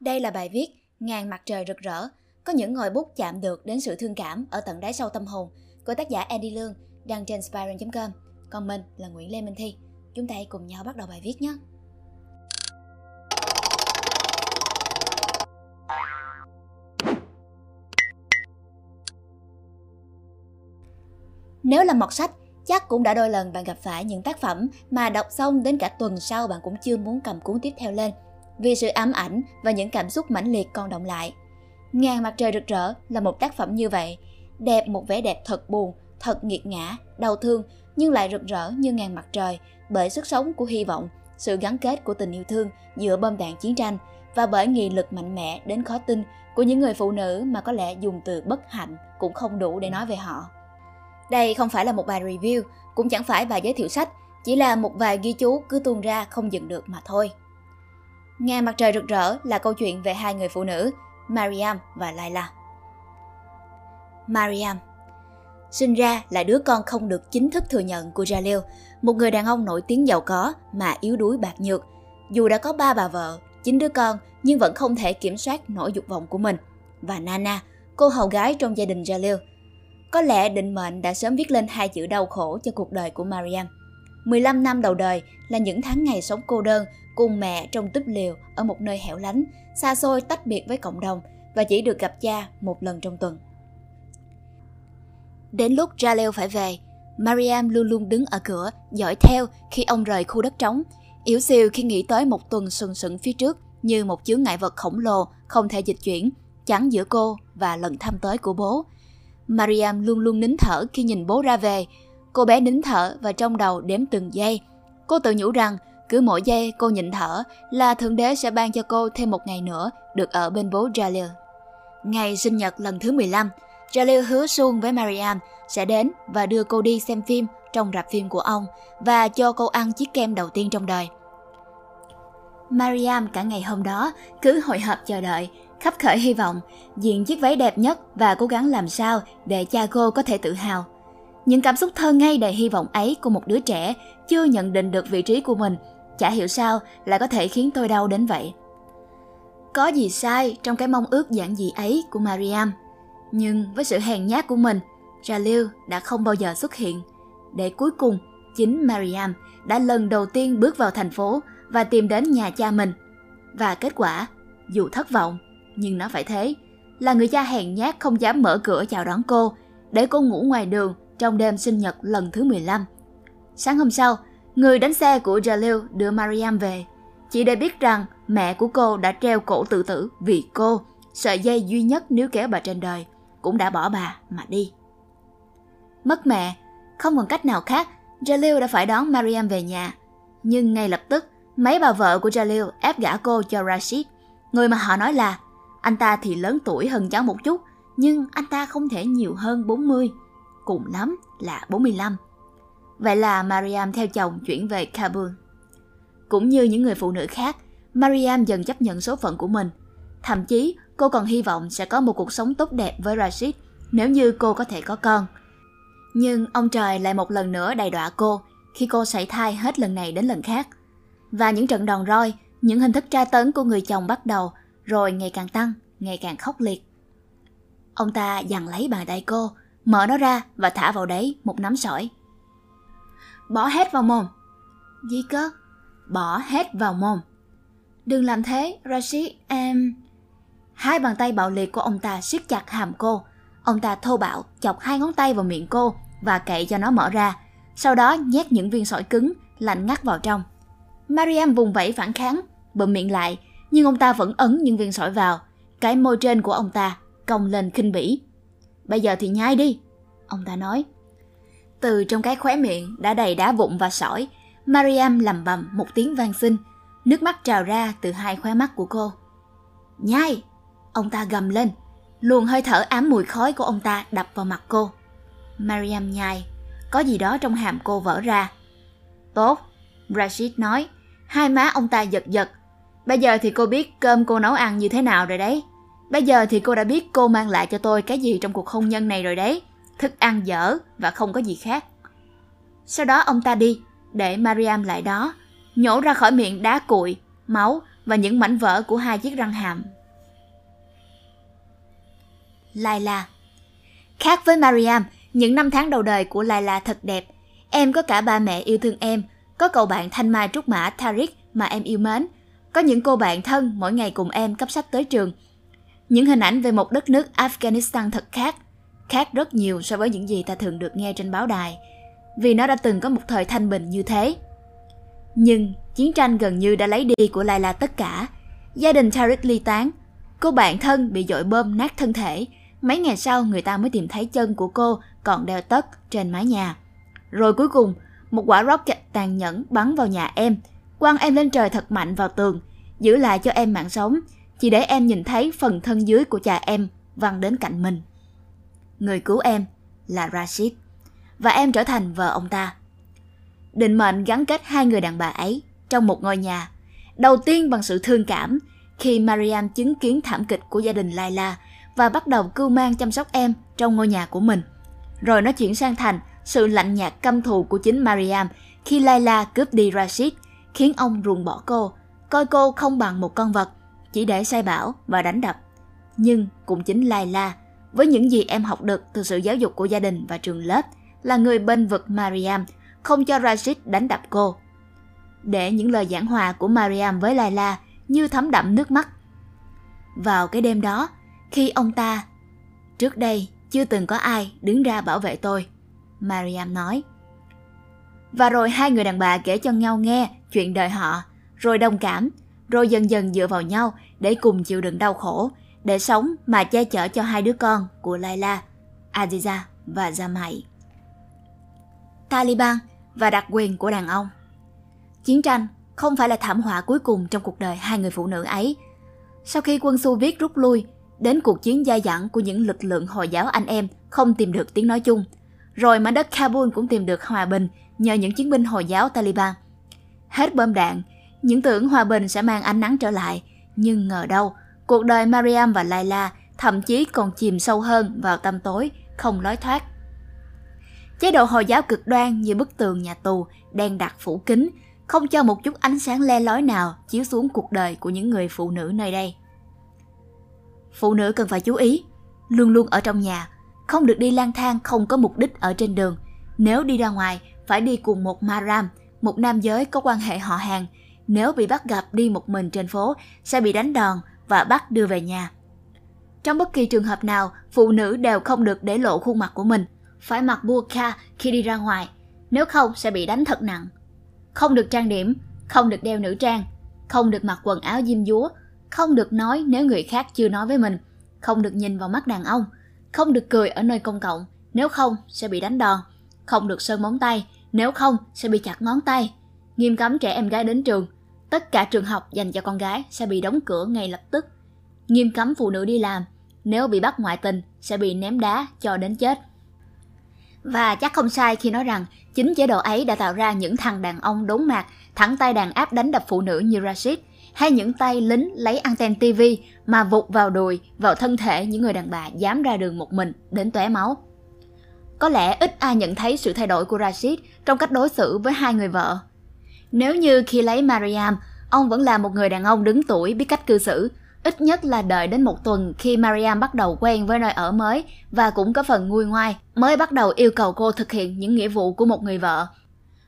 Đây là bài viết Ngàn mặt trời rực rỡ, có những ngòi bút chạm được đến sự thương cảm ở tận đáy sâu tâm hồn của tác giả Andy Lương đăng trên Spiron.com. Còn mình là Nguyễn Lê Minh Thi. Chúng ta hãy cùng nhau bắt đầu bài viết nhé. Nếu là mọt sách, chắc cũng đã đôi lần bạn gặp phải những tác phẩm mà đọc xong đến cả tuần sau bạn cũng chưa muốn cầm cuốn tiếp theo lên vì sự ám ảnh và những cảm xúc mãnh liệt còn động lại. Ngàn mặt trời rực rỡ là một tác phẩm như vậy, đẹp một vẻ đẹp thật buồn, thật nghiệt ngã, đau thương nhưng lại rực rỡ như ngàn mặt trời bởi sức sống của hy vọng, sự gắn kết của tình yêu thương giữa bom đạn chiến tranh và bởi nghị lực mạnh mẽ đến khó tin của những người phụ nữ mà có lẽ dùng từ bất hạnh cũng không đủ để nói về họ. Đây không phải là một bài review, cũng chẳng phải bài giới thiệu sách, chỉ là một vài ghi chú cứ tuôn ra không dừng được mà thôi. Ngày mặt trời rực rỡ là câu chuyện về hai người phụ nữ, Mariam và Laila. Mariam Sinh ra là đứa con không được chính thức thừa nhận của Jalil, một người đàn ông nổi tiếng giàu có mà yếu đuối bạc nhược. Dù đã có ba bà vợ, chín đứa con nhưng vẫn không thể kiểm soát nỗi dục vọng của mình. Và Nana, cô hầu gái trong gia đình Jalil. Có lẽ định mệnh đã sớm viết lên hai chữ đau khổ cho cuộc đời của Mariam. 15 năm đầu đời là những tháng ngày sống cô đơn cùng mẹ trong túp liều ở một nơi hẻo lánh, xa xôi tách biệt với cộng đồng và chỉ được gặp cha một lần trong tuần. Đến lúc Jaleo phải về, Mariam luôn luôn đứng ở cửa, dõi theo khi ông rời khu đất trống, yếu xìu khi nghĩ tới một tuần sừng sững phía trước như một chướng ngại vật khổng lồ không thể dịch chuyển, chắn giữa cô và lần thăm tới của bố. Mariam luôn luôn nín thở khi nhìn bố ra về. Cô bé nín thở và trong đầu đếm từng giây. Cô tự nhủ rằng cứ mỗi giây cô nhịn thở là Thượng Đế sẽ ban cho cô thêm một ngày nữa được ở bên bố Jalil. Ngày sinh nhật lần thứ 15, Jalil hứa suông với Mariam sẽ đến và đưa cô đi xem phim trong rạp phim của ông và cho cô ăn chiếc kem đầu tiên trong đời. Mariam cả ngày hôm đó cứ hồi hộp chờ đợi, khắp khởi hy vọng, diện chiếc váy đẹp nhất và cố gắng làm sao để cha cô có thể tự hào. Những cảm xúc thơ ngây đầy hy vọng ấy của một đứa trẻ chưa nhận định được vị trí của mình chả hiểu sao lại có thể khiến tôi đau đến vậy. Có gì sai trong cái mong ước giản dị ấy của Mariam, nhưng với sự hèn nhát của mình, Jalil đã không bao giờ xuất hiện. Để cuối cùng, chính Mariam đã lần đầu tiên bước vào thành phố và tìm đến nhà cha mình. Và kết quả, dù thất vọng, nhưng nó phải thế, là người cha hèn nhát không dám mở cửa chào đón cô, để cô ngủ ngoài đường trong đêm sinh nhật lần thứ 15. Sáng hôm sau, Người đánh xe của Jalil đưa Mariam về, chỉ để biết rằng mẹ của cô đã treo cổ tự tử vì cô, sợi dây duy nhất nếu kéo bà trên đời, cũng đã bỏ bà mà đi. Mất mẹ, không còn cách nào khác, Jalil đã phải đón Mariam về nhà. Nhưng ngay lập tức, mấy bà vợ của Jalil ép gả cô cho Rashid, người mà họ nói là anh ta thì lớn tuổi hơn cháu một chút, nhưng anh ta không thể nhiều hơn 40, cùng lắm là 45. Vậy là Mariam theo chồng chuyển về Kabul. Cũng như những người phụ nữ khác, Mariam dần chấp nhận số phận của mình. Thậm chí, cô còn hy vọng sẽ có một cuộc sống tốt đẹp với Rashid nếu như cô có thể có con. Nhưng ông trời lại một lần nữa đầy đọa cô khi cô sảy thai hết lần này đến lần khác. Và những trận đòn roi, những hình thức tra tấn của người chồng bắt đầu, rồi ngày càng tăng, ngày càng khốc liệt. Ông ta dằn lấy bàn tay cô, mở nó ra và thả vào đấy một nắm sỏi bỏ hết vào mồm. Gì cơ? Bỏ hết vào mồm. Đừng làm thế, Rashid, em... Hai bàn tay bạo liệt của ông ta siết chặt hàm cô. Ông ta thô bạo chọc hai ngón tay vào miệng cô và cậy cho nó mở ra. Sau đó nhét những viên sỏi cứng, lạnh ngắt vào trong. Mariam vùng vẫy phản kháng, bụm miệng lại, nhưng ông ta vẫn ấn những viên sỏi vào. Cái môi trên của ông ta cong lên khinh bỉ. Bây giờ thì nhai đi, ông ta nói. Từ trong cái khóe miệng đã đầy đá vụn và sỏi, Mariam lầm bầm một tiếng van xin, nước mắt trào ra từ hai khóe mắt của cô. Nhai! Ông ta gầm lên, luồng hơi thở ám mùi khói của ông ta đập vào mặt cô. Mariam nhai, có gì đó trong hàm cô vỡ ra. Tốt, Rashid nói, hai má ông ta giật giật. Bây giờ thì cô biết cơm cô nấu ăn như thế nào rồi đấy. Bây giờ thì cô đã biết cô mang lại cho tôi cái gì trong cuộc hôn nhân này rồi đấy thức ăn dở và không có gì khác. Sau đó ông ta đi, để Mariam lại đó, nhổ ra khỏi miệng đá cuội, máu và những mảnh vỡ của hai chiếc răng hàm. Laila Khác với Mariam, những năm tháng đầu đời của Laila thật đẹp. Em có cả ba mẹ yêu thương em, có cậu bạn thanh mai trúc mã Tariq mà em yêu mến, có những cô bạn thân mỗi ngày cùng em cấp sách tới trường. Những hình ảnh về một đất nước Afghanistan thật khác, khác rất nhiều so với những gì ta thường được nghe trên báo đài, vì nó đã từng có một thời thanh bình như thế. Nhưng chiến tranh gần như đã lấy đi của Laila tất cả. Gia đình Tariq ly tán, cô bạn thân bị dội bơm nát thân thể. Mấy ngày sau người ta mới tìm thấy chân của cô còn đeo tất trên mái nhà. Rồi cuối cùng, một quả rocket tàn nhẫn bắn vào nhà em, quăng em lên trời thật mạnh vào tường, giữ lại cho em mạng sống, chỉ để em nhìn thấy phần thân dưới của cha em văng đến cạnh mình. Người cứu em là Rashid, và em trở thành vợ ông ta. Định mệnh gắn kết hai người đàn bà ấy trong một ngôi nhà. Đầu tiên bằng sự thương cảm khi Mariam chứng kiến thảm kịch của gia đình Laila và bắt đầu cưu mang chăm sóc em trong ngôi nhà của mình. Rồi nó chuyển sang thành sự lạnh nhạt căm thù của chính Mariam khi Laila cướp đi Rashid, khiến ông ruồng bỏ cô, coi cô không bằng một con vật, chỉ để sai bảo và đánh đập. Nhưng cũng chính Laila, với những gì em học được từ sự giáo dục của gia đình và trường lớp, là người bên vực Mariam, không cho Rashid đánh đập cô. Để những lời giảng hòa của Mariam với Laila như thấm đậm nước mắt. Vào cái đêm đó, khi ông ta, trước đây chưa từng có ai đứng ra bảo vệ tôi, Mariam nói. Và rồi hai người đàn bà kể cho nhau nghe chuyện đời họ, rồi đồng cảm, rồi dần dần dựa vào nhau để cùng chịu đựng đau khổ, để sống mà che chở cho hai đứa con của Layla, Aziza và Jamai. Taliban và đặc quyền của đàn ông Chiến tranh không phải là thảm họa cuối cùng trong cuộc đời hai người phụ nữ ấy. Sau khi quân Xô Viết rút lui, đến cuộc chiến dai dẳng của những lực lượng Hồi giáo anh em không tìm được tiếng nói chung – rồi mảnh đất Kabul cũng tìm được hòa bình nhờ những chiến binh Hồi giáo Taliban. Hết bom đạn, những tưởng hòa bình sẽ mang ánh nắng trở lại, nhưng ngờ đâu, cuộc đời Mariam và Laila thậm chí còn chìm sâu hơn vào tâm tối, không lối thoát. Chế độ Hồi giáo cực đoan như bức tường nhà tù đen đặc phủ kín, không cho một chút ánh sáng le lói nào chiếu xuống cuộc đời của những người phụ nữ nơi đây. Phụ nữ cần phải chú ý, luôn luôn ở trong nhà, không được đi lang thang không có mục đích ở trên đường. Nếu đi ra ngoài, phải đi cùng một maram, một nam giới có quan hệ họ hàng. Nếu bị bắt gặp đi một mình trên phố, sẽ bị đánh đòn và bắt đưa về nhà. Trong bất kỳ trường hợp nào, phụ nữ đều không được để lộ khuôn mặt của mình, phải mặc burqa khi đi ra ngoài, nếu không sẽ bị đánh thật nặng. Không được trang điểm, không được đeo nữ trang, không được mặc quần áo diêm dúa, không được nói nếu người khác chưa nói với mình, không được nhìn vào mắt đàn ông, không được cười ở nơi công cộng, nếu không sẽ bị đánh đòn. Không được sơn móng tay, nếu không sẽ bị chặt ngón tay. Nghiêm cấm trẻ em gái đến trường. Tất cả trường học dành cho con gái sẽ bị đóng cửa ngay lập tức. Nghiêm cấm phụ nữ đi làm, nếu bị bắt ngoại tình sẽ bị ném đá cho đến chết. Và chắc không sai khi nói rằng chính chế độ ấy đã tạo ra những thằng đàn ông đốn mạc, thẳng tay đàn áp đánh đập phụ nữ như Rashid, hay những tay lính lấy anten TV mà vụt vào đùi, vào thân thể những người đàn bà dám ra đường một mình đến tóe máu. Có lẽ ít ai nhận thấy sự thay đổi của Rashid trong cách đối xử với hai người vợ. Nếu như khi lấy Mariam, ông vẫn là một người đàn ông đứng tuổi biết cách cư xử, ít nhất là đợi đến một tuần khi Mariam bắt đầu quen với nơi ở mới và cũng có phần nguôi ngoai, mới bắt đầu yêu cầu cô thực hiện những nghĩa vụ của một người vợ.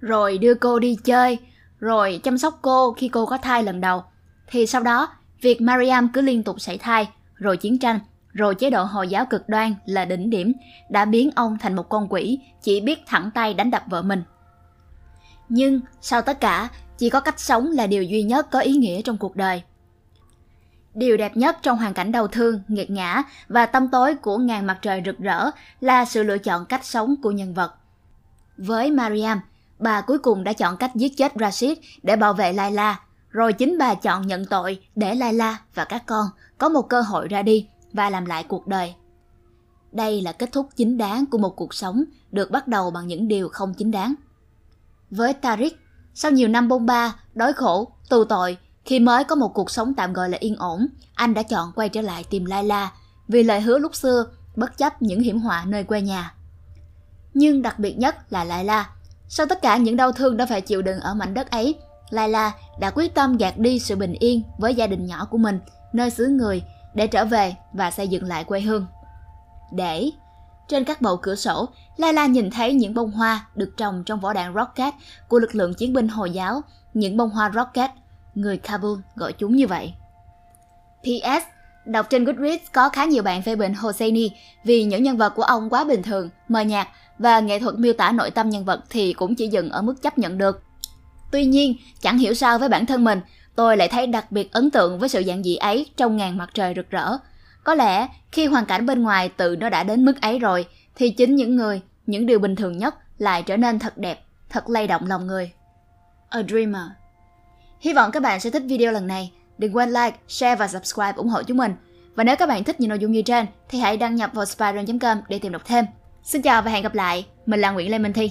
Rồi đưa cô đi chơi, rồi chăm sóc cô khi cô có thai lần đầu. Thì sau đó, việc Mariam cứ liên tục sảy thai, rồi chiến tranh, rồi chế độ Hồi giáo cực đoan là đỉnh điểm, đã biến ông thành một con quỷ chỉ biết thẳng tay đánh đập vợ mình. Nhưng sau tất cả, chỉ có cách sống là điều duy nhất có ý nghĩa trong cuộc đời. Điều đẹp nhất trong hoàn cảnh đau thương, nghiệt ngã và tâm tối của ngàn mặt trời rực rỡ là sự lựa chọn cách sống của nhân vật. Với Mariam, bà cuối cùng đã chọn cách giết chết Rashid để bảo vệ Laila, rồi chính bà chọn nhận tội để Laila và các con có một cơ hội ra đi và làm lại cuộc đời. Đây là kết thúc chính đáng của một cuộc sống được bắt đầu bằng những điều không chính đáng. Với Tariq, sau nhiều năm bôn ba, đói khổ, tù tội, khi mới có một cuộc sống tạm gọi là yên ổn, anh đã chọn quay trở lại tìm Laila vì lời hứa lúc xưa, bất chấp những hiểm họa nơi quê nhà. Nhưng đặc biệt nhất là Laila. Sau tất cả những đau thương đã phải chịu đựng ở mảnh đất ấy, Layla đã quyết tâm gạt đi sự bình yên với gia đình nhỏ của mình, nơi xứ người, để trở về và xây dựng lại quê hương. Để trên các bầu cửa sổ, Layla nhìn thấy những bông hoa được trồng trong vỏ đạn rocket của lực lượng chiến binh Hồi giáo, những bông hoa rocket, người Kabul gọi chúng như vậy. P.S. Đọc trên Goodreads có khá nhiều bạn phê bình Hosseini vì những nhân vật của ông quá bình thường, mờ nhạt và nghệ thuật miêu tả nội tâm nhân vật thì cũng chỉ dừng ở mức chấp nhận được. Tuy nhiên, chẳng hiểu sao với bản thân mình, tôi lại thấy đặc biệt ấn tượng với sự giản dị ấy trong ngàn mặt trời rực rỡ. Có lẽ khi hoàn cảnh bên ngoài tự nó đã đến mức ấy rồi, thì chính những người, những điều bình thường nhất lại trở nên thật đẹp, thật lay động lòng người. A Dreamer Hy vọng các bạn sẽ thích video lần này. Đừng quên like, share và subscribe ủng hộ chúng mình. Và nếu các bạn thích những nội dung như trên thì hãy đăng nhập vào spiron.com để tìm đọc thêm. Xin chào và hẹn gặp lại. Mình là Nguyễn Lê Minh Thi.